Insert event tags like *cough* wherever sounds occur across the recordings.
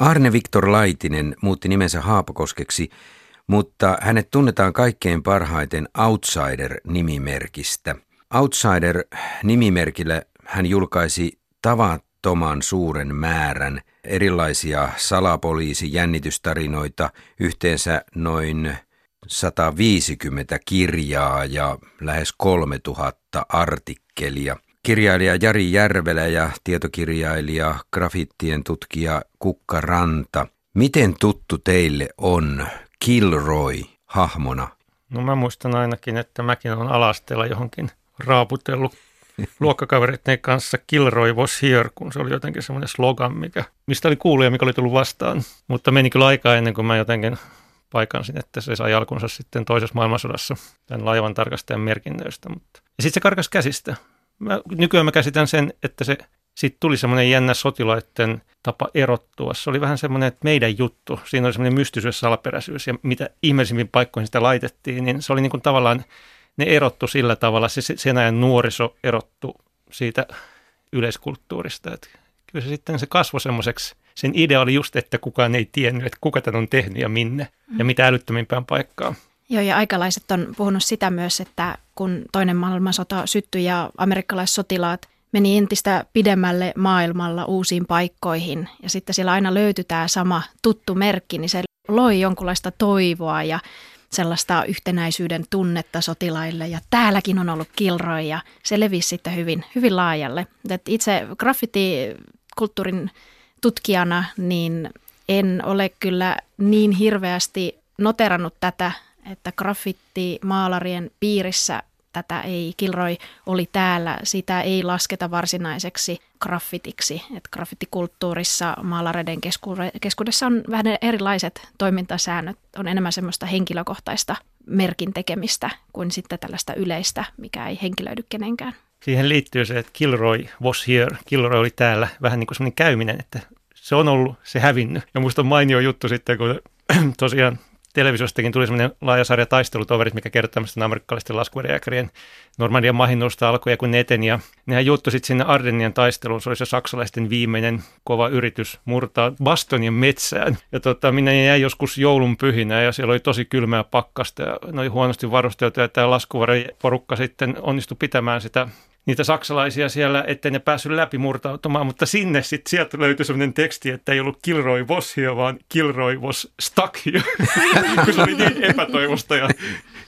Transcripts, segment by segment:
Arne Viktor Laitinen muutti nimensä Haapakoskeksi, mutta hänet tunnetaan kaikkein parhaiten Outsider-nimimerkistä. Outsider-nimimerkillä hän julkaisi tavattoman suuren määrän erilaisia salapoliisi-jännitystarinoita, yhteensä noin 150 kirjaa ja lähes 3000 artikkelia. Kirjailija Jari Järvelä ja tietokirjailija, grafittien tutkija Kukka Ranta. Miten tuttu teille on Kilroy hahmona? No mä muistan ainakin, että mäkin olen alasteella johonkin raaputellut luokkakavereiden kanssa Kilroy was here, kun se oli jotenkin semmoinen slogan, mikä, mistä oli kuullut ja mikä oli tullut vastaan. Mutta meni kyllä aikaa ennen kuin mä jotenkin paikansin, että se sai alkunsa sitten toisessa maailmansodassa tämän laivan tarkastajan merkinnöistä. Mutta. Ja sitten se karkas käsistä. Mä, nykyään mä käsitän sen, että se sitten tuli semmoinen jännä sotilaiden tapa erottua. Se oli vähän semmoinen, että meidän juttu. Siinä oli semmoinen mystisyys, salaperäisyys ja mitä ihmeellisimmin paikkoihin sitä laitettiin, niin se oli niin kuin tavallaan, ne erottu sillä tavalla, se sen ajan nuoriso erottu siitä yleiskulttuurista. Että kyllä se sitten se kasvoi semmoiseksi, sen idea oli just, että kukaan ei tiennyt, että kuka tämän on tehnyt ja minne ja mitä älyttömimpään paikkaan. Joo, ja aikalaiset on puhunut sitä myös, että kun toinen maailmansota syttyi ja amerikkalaissotilaat meni entistä pidemmälle maailmalla uusiin paikkoihin ja sitten siellä aina löytyi tämä sama tuttu merkki, niin se loi jonkunlaista toivoa ja sellaista yhtenäisyyden tunnetta sotilaille ja täälläkin on ollut Kilroy ja se levisi sitten hyvin, hyvin laajalle. Et itse graffiti-kulttuurin tutkijana niin en ole kyllä niin hirveästi noterannut tätä, että graffiti-maalarien piirissä tätä ei, Kilroy oli täällä, sitä ei lasketa varsinaiseksi graffitiksi. Että graffitikulttuurissa maalareiden keskuudessa on vähän erilaiset toimintasäännöt, on enemmän semmoista henkilökohtaista merkin tekemistä kuin sitten tällaista yleistä, mikä ei henkilöidy kenenkään. Siihen liittyy se, että Kilroy was here, Kilroy oli täällä, vähän niin kuin semmoinen käyminen, että se on ollut, se hävinnyt. Ja musta on mainio juttu sitten, kun *clears throat* tosiaan televisiostakin tuli semmoinen laaja sarja taistelutoverit, mikä kertoo tämmöisten amerikkalaisten laskuvarjääkärien Normandian mahinnusta alkuja kun ne eten. Ja nehän juttu sitten sinne Ardennien taisteluun. Se oli se saksalaisten viimeinen kova yritys murtaa Bastonien metsään. Ja tota, minä jäin joskus joulun pyhinä ja siellä oli tosi kylmää pakkasta ja ne oli huonosti varusteltu. Ja tämä laskuvarjaporukka sitten onnistui pitämään sitä niitä saksalaisia siellä, ettei ne päässyt läpi murtautumaan, mutta sinne sitten sieltä löytyi sellainen teksti, että ei ollut Kilroy was vaan Kilroy was stuck here, *laughs* kun se oli niin epätoivosta ja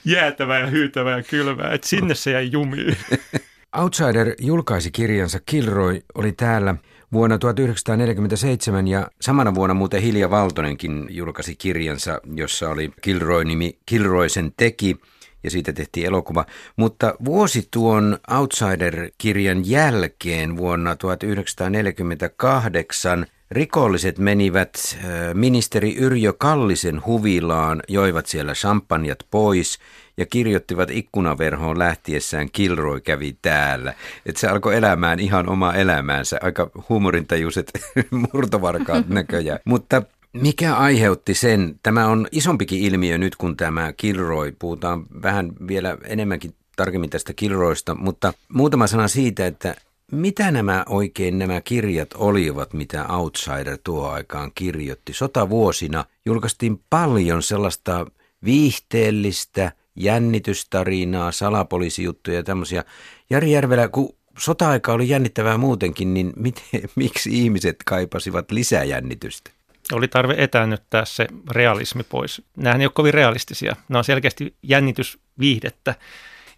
jäätävää ja hyytävää ja kylmää, että sinne se jäi jumiin. *laughs* Outsider julkaisi kirjansa Kilroy oli täällä vuonna 1947 ja samana vuonna muuten Hilja Valtonenkin julkaisi kirjansa, jossa oli Kilroy-nimi Kilroy sen teki – ja siitä tehtiin elokuva. Mutta vuosi tuon Outsider-kirjan jälkeen vuonna 1948 rikolliset menivät ministeri Yrjö Kallisen huvilaan, joivat siellä champanjat pois ja kirjoittivat ikkunaverhoon lähtiessään Kilroy kävi täällä. Että se alkoi elämään ihan oma elämäänsä. Aika huumorintajuiset *laughs* murtovarkaat näköjään. Mutta mikä aiheutti sen? Tämä on isompikin ilmiö nyt, kun tämä Kilroy, puhutaan vähän vielä enemmänkin tarkemmin tästä Kilroista, mutta muutama sana siitä, että mitä nämä oikein nämä kirjat olivat, mitä Outsider tuo aikaan kirjoitti? Sotavuosina julkaistiin paljon sellaista viihteellistä jännitystarinaa, salapoliisijuttuja ja tämmöisiä. Jari Järvelä, kun sota-aika oli jännittävää muutenkin, niin miten, *laughs* miksi ihmiset kaipasivat lisäjännitystä? Oli tarve etäännyttää se realismi pois. Nämähän ei ole kovin realistisia. Nämä on selkeästi jännitysviihdettä.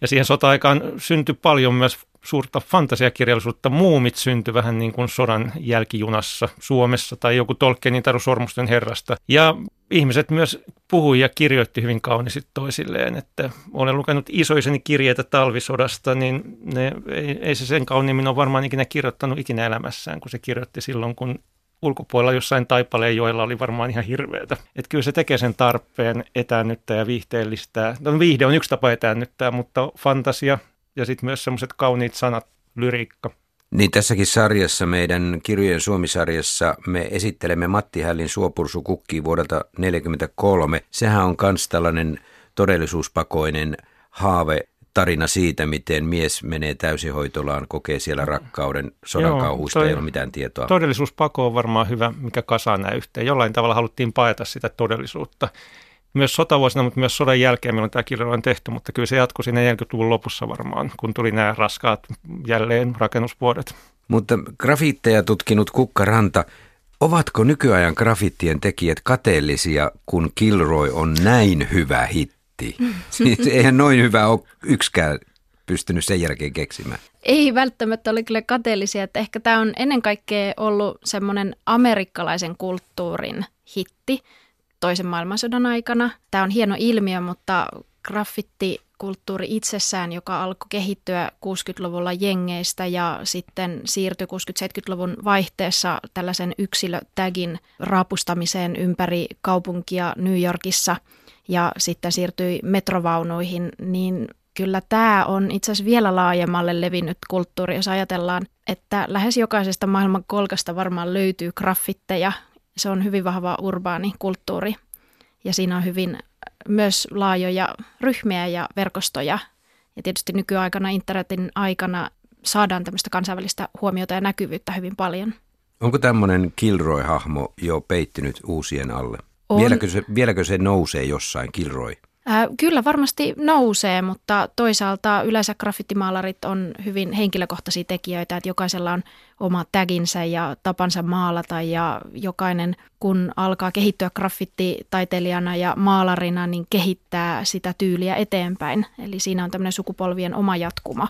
Ja siihen sota-aikaan syntyi paljon myös suurta fantasiakirjallisuutta. Muumit syntyi vähän niin kuin sodan jälkijunassa Suomessa tai joku Tolkienin taru Sormusten herrasta. Ja ihmiset myös puhui ja kirjoitti hyvin kauniisti toisilleen, että olen lukenut isoiseni kirjeitä talvisodasta, niin ne, ei, ei se sen kauniimmin ole varmaan ikinä kirjoittanut ikinä elämässään, kun se kirjoitti silloin, kun ulkopuolella jossain taipaleen joilla oli varmaan ihan hirveätä. Että kyllä se tekee sen tarpeen etäännyttää ja viihteellistää. No, viihde on yksi tapa etäännyttää, mutta fantasia ja sitten myös semmoiset kauniit sanat, lyriikka. Niin tässäkin sarjassa, meidän Kirjojen Suomi-sarjassa, me esittelemme Matti Hällin Suopursu Kukki vuodelta 1943. Sehän on myös tällainen todellisuuspakoinen haave tarina siitä, miten mies menee täysihoitolaan, kokee siellä rakkauden, sodan kauhuista, ei ole mitään tietoa. Todellisuuspako on varmaan hyvä, mikä kasaa nämä yhteen. Jollain tavalla haluttiin paeta sitä todellisuutta. Myös sotavuosina, mutta myös sodan jälkeen, milloin tämä kirja on tehty, mutta kyllä se jatkui siinä 40-luvun lopussa varmaan, kun tuli nämä raskaat jälleen rakennusvuodet. Mutta grafiitteja tutkinut Kukka Ranta, ovatko nykyajan grafittien tekijät kateellisia, kun Kilroy on näin hyvä hitti? Siis eihän noin hyvä ole yksikään pystynyt sen jälkeen keksimään. Ei välttämättä ole kyllä kateellisia, että ehkä tämä on ennen kaikkea ollut semmoinen amerikkalaisen kulttuurin hitti toisen maailmansodan aikana. Tämä on hieno ilmiö, mutta graffitti kulttuuri itsessään, joka alkoi kehittyä 60-luvulla jengeistä ja sitten siirtyi 60-70-luvun vaihteessa tällaisen yksilötagin raapustamiseen ympäri kaupunkia New Yorkissa ja sitten siirtyi metrovaunuihin, niin kyllä tämä on itse asiassa vielä laajemmalle levinnyt kulttuuri, jos ajatellaan, että lähes jokaisesta maailman kolkasta varmaan löytyy graffitteja. Se on hyvin vahva urbaani kulttuuri ja siinä on hyvin myös laajoja ryhmiä ja verkostoja. Ja tietysti nykyaikana, internetin aikana saadaan tämmöistä kansainvälistä huomiota ja näkyvyyttä hyvin paljon. Onko tämmöinen Kilroy-hahmo jo peittynyt uusien alle? On. Vieläkö, se, vieläkö se nousee jossain, Kilroy? Äh, kyllä varmasti nousee, mutta toisaalta yleensä graffitimaalarit on hyvin henkilökohtaisia tekijöitä, että jokaisella on oma taginsä ja tapansa maalata ja jokainen kun alkaa kehittyä graffititaiteilijana ja maalarina, niin kehittää sitä tyyliä eteenpäin. Eli siinä on tämmöinen sukupolvien oma jatkuma.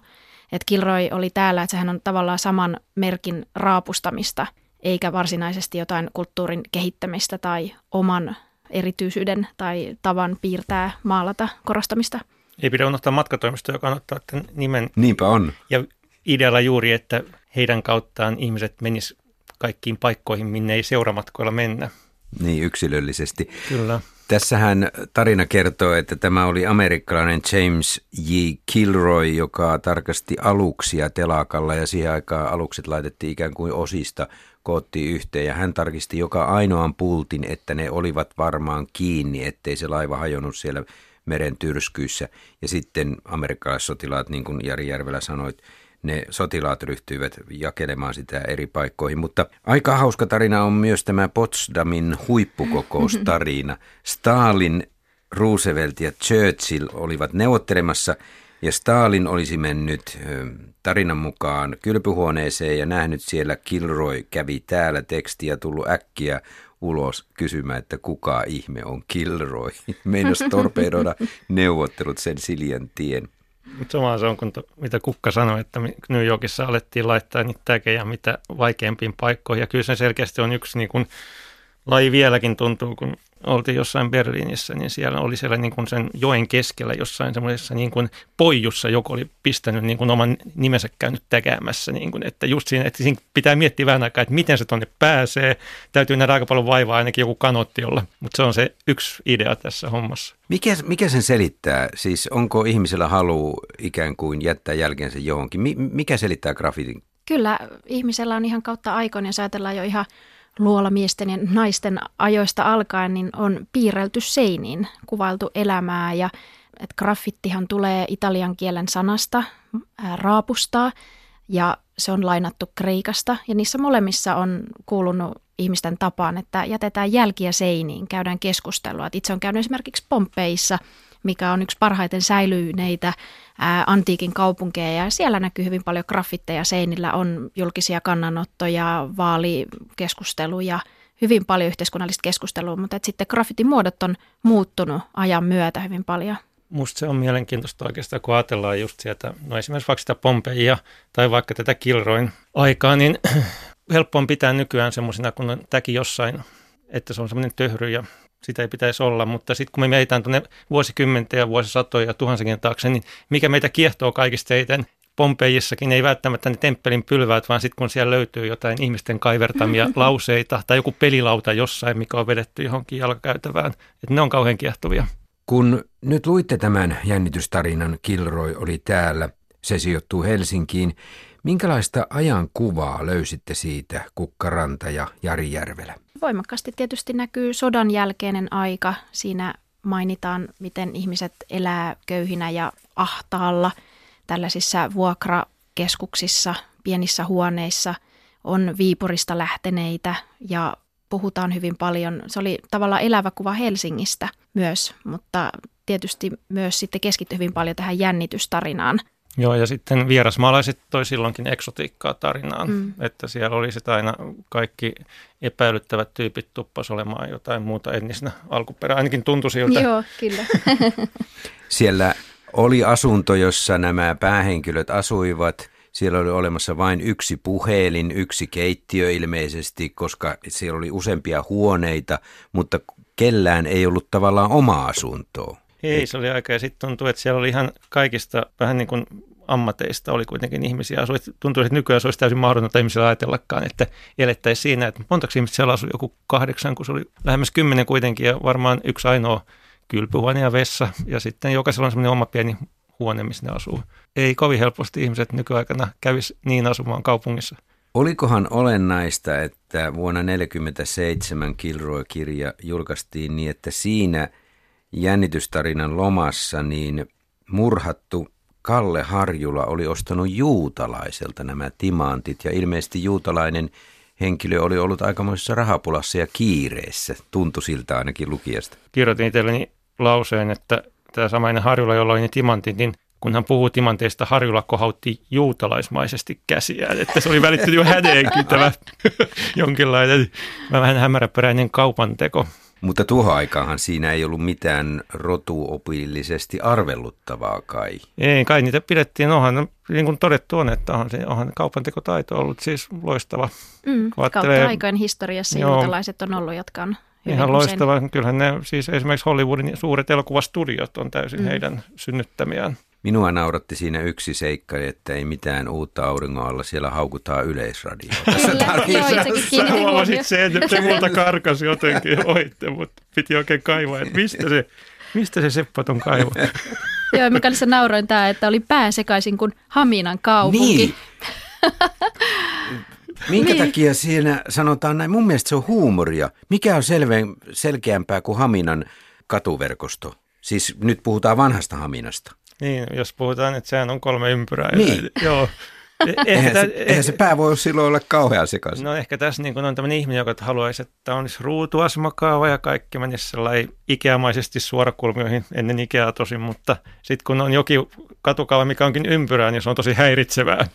Et Kilroy oli täällä, että sehän on tavallaan saman merkin raapustamista, eikä varsinaisesti jotain kulttuurin kehittämistä tai oman erityisyyden tai tavan piirtää, maalata korostamista. Ei pidä unohtaa matkatoimistoa, joka on ottaa tämän nimen. Niinpä on. Ja idealla juuri, että heidän kauttaan ihmiset menis kaikkiin paikkoihin, minne ei seuramatkoilla mennä. Niin, yksilöllisesti. Kyllä. Tässähän tarina kertoo, että tämä oli amerikkalainen James J. Kilroy, joka tarkasti aluksia telakalla ja siihen aikaan alukset laitettiin ikään kuin osista koottiin yhteen ja hän tarkisti joka ainoan pultin, että ne olivat varmaan kiinni, ettei se laiva hajonnut siellä meren tyrskyissä. Ja sitten amerikkalaissotilaat, niin kuin Jari Järvelä sanoi, ne sotilaat ryhtyivät jakelemaan sitä eri paikkoihin. Mutta aika hauska tarina on myös tämä Potsdamin huippukokoustarina. *laughs* Stalin, Roosevelt ja Churchill olivat neuvottelemassa ja Stalin olisi mennyt tarinan mukaan kylpyhuoneeseen ja nähnyt siellä Kilroy kävi täällä tekstiä tullut äkkiä ulos kysymään, että kuka ihme on Kilroy. *laughs* Meinas torpedoida neuvottelut sen Siljan tien. Sama se on, kun to, mitä Kukka sanoi, että New Yorkissa alettiin laittaa niitä täkejä mitä vaikeampiin paikkoihin. Ja kyllä se selkeästi on yksi niin kuin, laji vieläkin tuntuu, kun oltiin jossain Berliinissä, niin siellä oli siellä niin kuin sen joen keskellä jossain semmoisessa niin kuin poijussa, joku oli pistänyt niin kuin oman nimensä käynyt tekemässä. Niin kuin, että just siinä, että siinä pitää miettiä vähän aikaa, että miten se tonne pääsee. Täytyy nähdä aika paljon vaivaa ainakin joku kanotti olla, mutta se on se yksi idea tässä hommassa. Mikä, mikä sen selittää? Siis onko ihmisellä halu ikään kuin jättää jälkeensä johonkin? mikä selittää grafitin? Kyllä, ihmisellä on ihan kautta aikoina, jos ajatellaan jo ihan luolamiesten ja naisten ajoista alkaen, niin on piirrelty seiniin, kuvailtu elämää ja että graffittihan tulee italian kielen sanasta ää, raapustaa ja se on lainattu Kreikasta ja niissä molemmissa on kuulunut ihmisten tapaan, että jätetään jälkiä seiniin, käydään keskustelua. itse on käynyt esimerkiksi Pompeissa – mikä on yksi parhaiten säilyneitä ää, antiikin kaupunkeja. Ja siellä näkyy hyvin paljon graffitteja seinillä, on julkisia kannanottoja, vaalikeskusteluja, hyvin paljon yhteiskunnallista keskustelua, mutta sitten graffitin muodot on muuttunut ajan myötä hyvin paljon. Musta se on mielenkiintoista oikeastaan, kun ajatellaan just sieltä, no esimerkiksi vaikka sitä Pompeia tai vaikka tätä Kilroin aikaa, niin *clears throat* helppo on pitää nykyään semmoisena, kun on tämäkin jossain, että se on semmoinen töhry ja sitä ei pitäisi olla, mutta sitten kun me meitään tuonne vuosikymmenten ja vuosisatoja ja tuhansikin taakse, niin mikä meitä kiehtoo kaikista teidän Pompeijissakin ei välttämättä ne temppelin pylväät, vaan sitten kun siellä löytyy jotain ihmisten kaivertamia *laughs* lauseita tai joku pelilauta jossain, mikä on vedetty johonkin jalkakäytävään, että ne on kauhean kiehtovia. Kun nyt luitte tämän jännitystarinan, Kilroy oli täällä, se sijoittuu Helsinkiin. Minkälaista ajankuvaa löysitte siitä Kukkaranta ja Jari Järvelä? Voimakkaasti tietysti näkyy sodan jälkeinen aika. Siinä mainitaan, miten ihmiset elää köyhinä ja ahtaalla tällaisissa vuokrakeskuksissa, pienissä huoneissa, on Viipurista lähteneitä ja puhutaan hyvin paljon. Se oli tavallaan elävä kuva Helsingistä myös, mutta tietysti myös sitten keskittyi hyvin paljon tähän jännitystarinaan. Joo, ja sitten vierasmaalaiset toi silloinkin eksotiikkaa tarinaan, mm. että siellä oli sitä aina kaikki epäilyttävät tyypit tuppas olemaan jotain muuta etnisnä alkuperää, ainakin tuntui siltä. Joo, kyllä. *laughs* siellä oli asunto, jossa nämä päähenkilöt asuivat. Siellä oli olemassa vain yksi puhelin, yksi keittiö ilmeisesti, koska siellä oli useampia huoneita, mutta kellään ei ollut tavallaan omaa asuntoa. Ei, se oli aika ja sitten tuntui, että siellä oli ihan kaikista vähän niin kuin ammateista oli kuitenkin ihmisiä. Asui, tuntui, että nykyään se olisi täysin mahdotonta ihmisillä ajatellakaan, että elettäisiin siinä, että montaksi ihmistä siellä asui joku kahdeksan, kun se oli lähemmäs kymmenen kuitenkin ja varmaan yksi ainoa kylpyhuone ja vessa ja sitten jokaisella on semmoinen oma pieni huone, missä ne asuu. Ei kovin helposti ihmiset nykyaikana kävisi niin asumaan kaupungissa. Olikohan olennaista, että vuonna 1947 Kilroy-kirja julkaistiin niin, että siinä – jännitystarinan lomassa, niin murhattu Kalle Harjula oli ostanut juutalaiselta nämä timantit ja ilmeisesti juutalainen henkilö oli ollut aikamoisessa rahapulassa ja kiireessä, tuntui siltä ainakin lukijasta. Kirjoitin itselleni lauseen, että tämä samainen Harjula, jolla oli ne timantit, niin kun hän puhuu timanteista, Harjula kohautti juutalaismaisesti käsiään, että se oli välittynyt *laughs* jo häneenkin tämä jonkinlainen vähän hämäräperäinen kaupanteko. Mutta tuohon aikaanhan siinä ei ollut mitään rotuopillisesti arvelluttavaa kai. Ei, kai niitä pidettiin, onhan, niin kuin todettu on, että onhan, onhan kaupantekotaito ollut siis loistava. Mm, kautta aikojen historiassa joo, juutalaiset on ollut, jotka on Ihan loistava. Kyllähän ne, siis esimerkiksi Hollywoodin suuret elokuvastudiot on täysin mm. heidän synnyttämiään. Minua nauratti siinä yksi seikka, että ei mitään uutta auringon alla, siellä haukutaan yleisradioa. Sä huomasit sen, että se multa karkasi jotenkin oitte, mutta piti oikein kaivaa, että mistä se, mistä se Seppaton kaivo. *laughs* Joo, mikä oli se nauroin tämä, että oli pää sekaisin kuin Haminan kaupunki. Niin. Minkä niin. takia siinä sanotaan näin? Mun mielestä se on huumoria. Mikä on selve, selkeämpää kuin Haminan katuverkosto? Siis nyt puhutaan vanhasta Haminasta. Niin, jos puhutaan, että sehän on kolme ympyrää. Niin. *laughs* Joo. E- eihän, se, eihän se pää voi silloin olla kauhean sekaisin. No ehkä tässä niin on tämmöinen ihminen, joka haluaisi, että olisi ruutuasmakaava ja kaikki menisi sellainen ikeamaisesti suorakulmioihin ennen Ikeaa tosin, mutta sitten kun on jokin katukaava, mikä onkin ympyrää, niin se on tosi häiritsevää,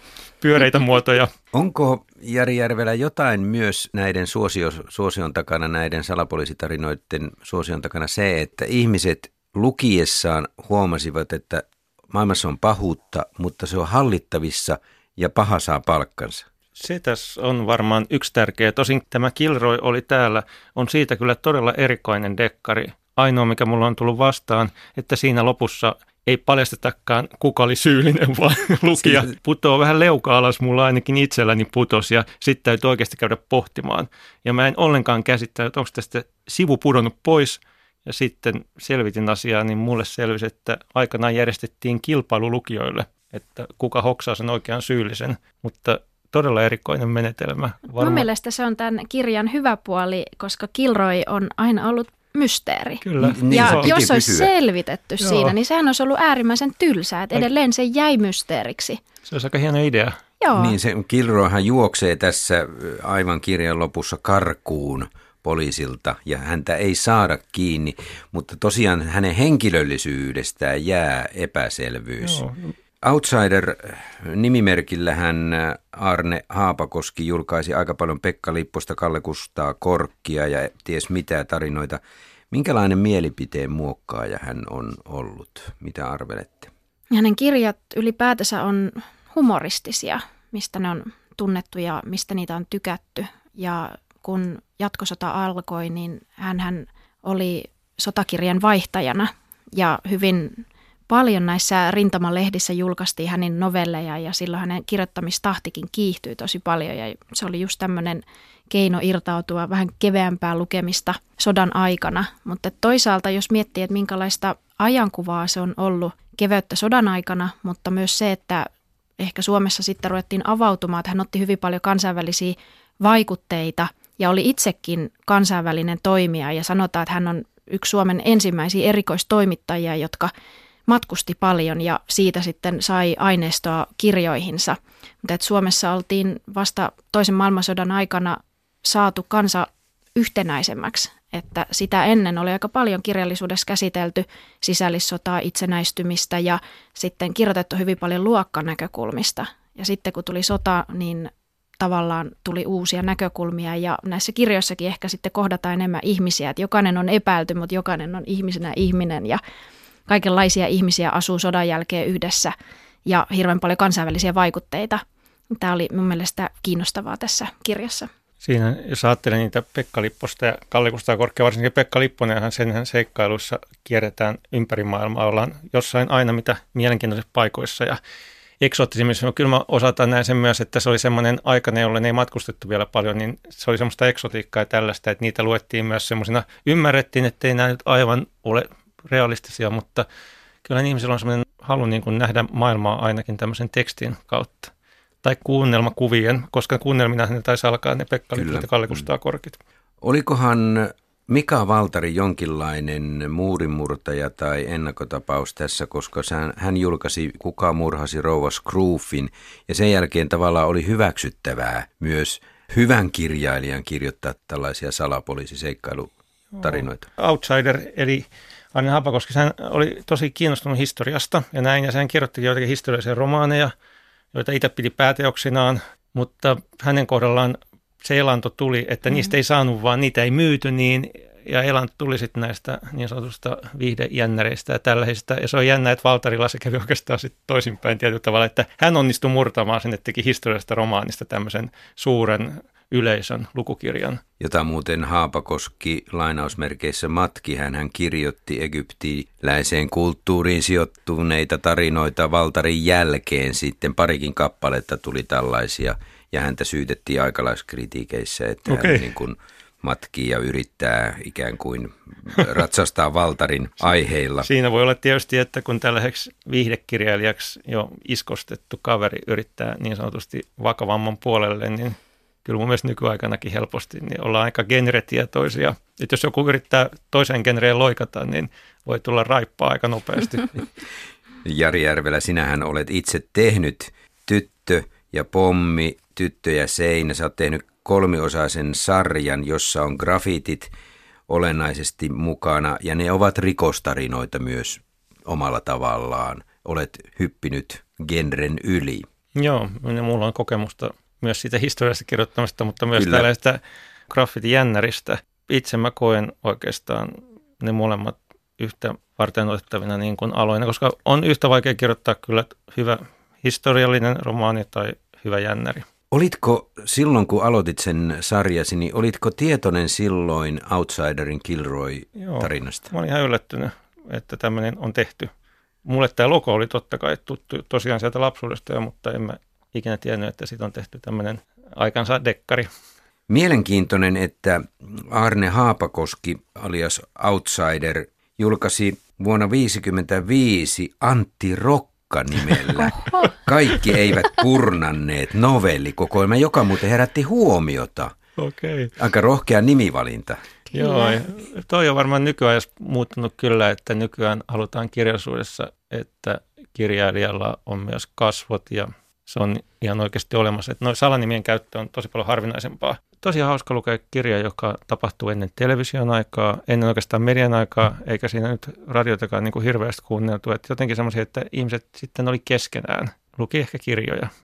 pyöreitä *laughs* muotoja. Onko Jari Järvelä jotain myös näiden suosio, suosion takana, näiden salapoliisitarinoiden suosion takana se, että ihmiset lukiessaan huomasivat, että maailmassa on pahuutta, mutta se on hallittavissa ja paha saa palkkansa. Se tässä on varmaan yksi tärkeä. Tosin tämä Kilroy oli täällä, on siitä kyllä todella erikoinen dekkari. Ainoa, mikä mulla on tullut vastaan, että siinä lopussa ei paljastetakaan, kuka oli syyllinen, *laughs* vaan lukija putoo vähän leuka alas, mulla ainakin itselläni putos, ja sitten täytyy oikeasti käydä pohtimaan. Ja mä en ollenkaan käsittänyt, että onko tästä sivu pudonnut pois – ja sitten selvitin asiaa, niin mulle selvisi, että aikanaan järjestettiin kilpailu lukijoille, että kuka hoksaa sen oikean syyllisen, mutta todella erikoinen menetelmä. Varma... Mun mielestä se on tämän kirjan hyvä puoli, koska Kilroy on aina ollut mysteeri. Kyllä. Niin, ja jos olisi kysyä. selvitetty Joo. siinä, niin sehän olisi ollut äärimmäisen tylsää, että edelleen se jäi mysteeriksi. Se olisi aika hieno idea. Joo. Niin se Kilroyhan juoksee tässä aivan kirjan lopussa karkuun poliisilta ja häntä ei saada kiinni, mutta tosiaan hänen henkilöllisyydestään jää epäselvyys. Joo. Outsider-nimimerkillähän Arne Haapakoski julkaisi aika paljon Pekka Lipposta, Kalle Kustaa, Korkkia ja ties mitä tarinoita. Minkälainen mielipiteen muokkaaja hän on ollut? Mitä arvelette? Hänen kirjat ylipäätänsä on humoristisia, mistä ne on tunnettu ja mistä niitä on tykätty. Ja kun jatkosota alkoi, niin hän oli sotakirjan vaihtajana ja hyvin paljon näissä rintamalehdissä julkaistiin hänen novelleja ja silloin hänen kirjoittamistahtikin kiihtyi tosi paljon ja se oli just tämmöinen keino irtautua vähän keveämpää lukemista sodan aikana. Mutta toisaalta jos miettii, että minkälaista ajankuvaa se on ollut keveyttä sodan aikana, mutta myös se, että ehkä Suomessa sitten ruvettiin avautumaan, että hän otti hyvin paljon kansainvälisiä vaikutteita – ja oli itsekin kansainvälinen toimija ja sanotaan, että hän on yksi Suomen ensimmäisiä erikoistoimittajia, jotka matkusti paljon ja siitä sitten sai aineistoa kirjoihinsa. Mutta että Suomessa oltiin vasta toisen maailmansodan aikana saatu kansa yhtenäisemmäksi, että sitä ennen oli aika paljon kirjallisuudessa käsitelty sisällissotaa, itsenäistymistä ja sitten kirjoitettu hyvin paljon luokkanäkökulmista. Ja sitten kun tuli sota, niin tavallaan tuli uusia näkökulmia ja näissä kirjoissakin ehkä sitten kohdataan enemmän ihmisiä, että jokainen on epäilty, mutta jokainen on ihmisenä ihminen ja kaikenlaisia ihmisiä asuu sodan jälkeen yhdessä ja hirveän paljon kansainvälisiä vaikutteita. Tämä oli mun mielestä kiinnostavaa tässä kirjassa. Siinä, jos ajattelee niitä Pekka Lipposta ja Kalle Kustaa Korkea, varsinkin Pekka Lipponenhan sen seikkailuissa kierretään ympäri maailmaa, ollaan jossain aina mitä mielenkiintoisissa paikoissa ja eksoottisimmissa. Kyllä mä osataan näin sen myös, että se oli semmoinen aikana, jolloin ei matkustettu vielä paljon, niin se oli semmoista eksotiikkaa ja tällaista, että niitä luettiin myös semmoisena, ymmärrettiin, että ei nämä nyt aivan ole realistisia, mutta kyllä ihmisillä on semmoinen halu niin kuin nähdä maailmaa ainakin tämmöisen tekstin kautta. Tai kuunnelmakuvien, koska kuunnelmina ne taisi alkaa ne Pekka ja Kalle Kustaa Korkit. Olikohan Mika Valtari jonkinlainen muurimurtaja tai ennakkotapaus tässä, koska hän julkaisi Kuka murhasi rouva Scroofin ja sen jälkeen tavallaan oli hyväksyttävää myös hyvän kirjailijan kirjoittaa tällaisia salapoliisiseikkailutarinoita. Outsider eli Anne Hapakoski, hän oli tosi kiinnostunut historiasta ja näin, ja hän kirjoitti joitakin historiallisia romaaneja, joita itse piti pääteoksinaan, mutta hänen kohdallaan se elanto tuli, että mm. niistä ei saanut, vaan niitä ei myyty, niin ja elanto tuli sitten näistä niin sanotusta viihdejännäreistä ja tällaisista. Ja se on jännä, että Valtarilla se kävi oikeastaan sitten toisinpäin tietyllä tavalla, että hän onnistui murtamaan sen, että teki historiallisesta romaanista tämmöisen suuren yleisön lukukirjan. Jota muuten Haapakoski lainausmerkeissä matki, hän, hän kirjoitti egyptiläiseen kulttuuriin sijoittuneita tarinoita Valtarin jälkeen sitten parikin kappaletta tuli tällaisia ja häntä syytettiin aikalaiskritiikeissä, että okay. hän niin kuin matkii ja yrittää ikään kuin ratsastaa Valtarin aiheilla. Siinä voi olla tietysti, että kun tällaiseksi viihdekirjailijaksi jo iskostettu kaveri yrittää niin sanotusti vakavamman puolelle, niin kyllä mun mielestä nykyaikanakin helposti niin ollaan aika genretietoisia. Että jos joku yrittää toiseen genreen loikata, niin voi tulla raippaa aika nopeasti. *laughs* *laughs* Jari Järvelä, sinähän olet itse tehnyt tyttö ja pommi, tyttö ja seinä. Sä oot tehnyt kolmiosaisen sarjan, jossa on grafitit olennaisesti mukana ja ne ovat rikostarinoita myös omalla tavallaan. Olet hyppinyt genren yli. Joo, mulla on kokemusta myös siitä historiasta kirjoittamista, mutta myös Kyllä. tällaista graffiti-jännäristä. Itse mä koen oikeastaan ne molemmat yhtä varten otettavina niin kuin aloina, koska on yhtä vaikea kirjoittaa kyllä hyvä historiallinen romaani tai hyvä jännäri. Olitko silloin, kun aloitit sen sarjasi, niin olitko tietoinen silloin Outsiderin Kilroy-tarinasta? Joo, mä olin ihan yllättynyt, että tämmöinen on tehty. Mulle tämä logo oli totta kai tuttu tosiaan sieltä lapsuudesta, mutta en mä ikinä tiennyt, että siitä on tehty tämmöinen aikansa dekkari. Mielenkiintoinen, että Arne Haapakoski alias Outsider julkaisi vuonna 1955 Antti Rokka nimellä. Kaikki eivät purnanneet novellikokoelma, joka muuten herätti huomiota. Okei. Okay. Aika rohkea nimivalinta. Joo, toi on varmaan nykyään muuttunut kyllä, että nykyään halutaan kirjallisuudessa, että kirjailijalla on myös kasvot ja se on ihan oikeasti olemassa. Että noin salanimien käyttö on tosi paljon harvinaisempaa. Tosi hauska lukea kirja, joka tapahtuu ennen television aikaa, ennen oikeastaan median aikaa, eikä siinä nyt radiotakaan niin kuin hirveästi kuunneltu. Että jotenkin semmoisia, että ihmiset sitten oli keskenään. Luki ehkä kirjoja.